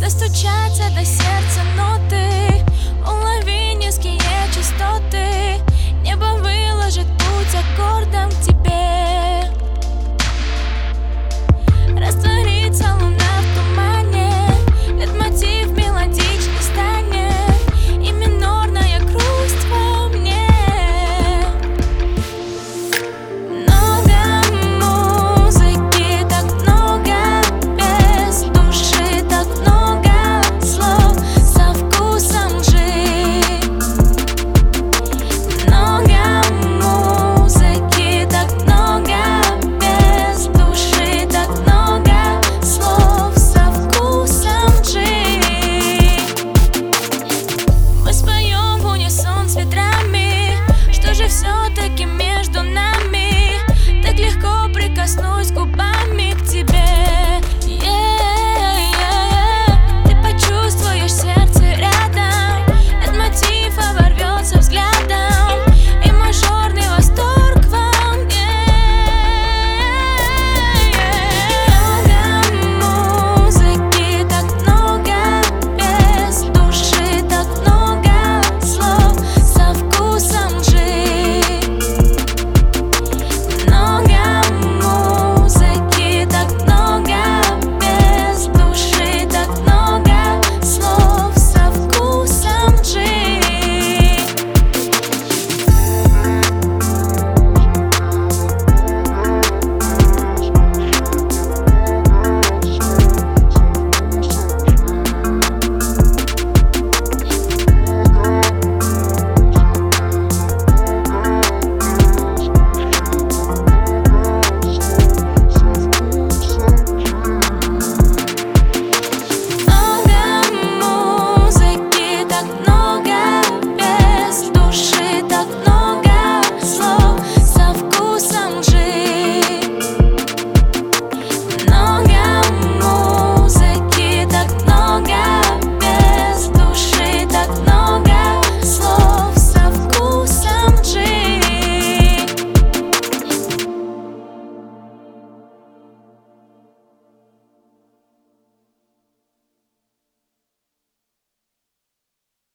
достучаться до сердца that me.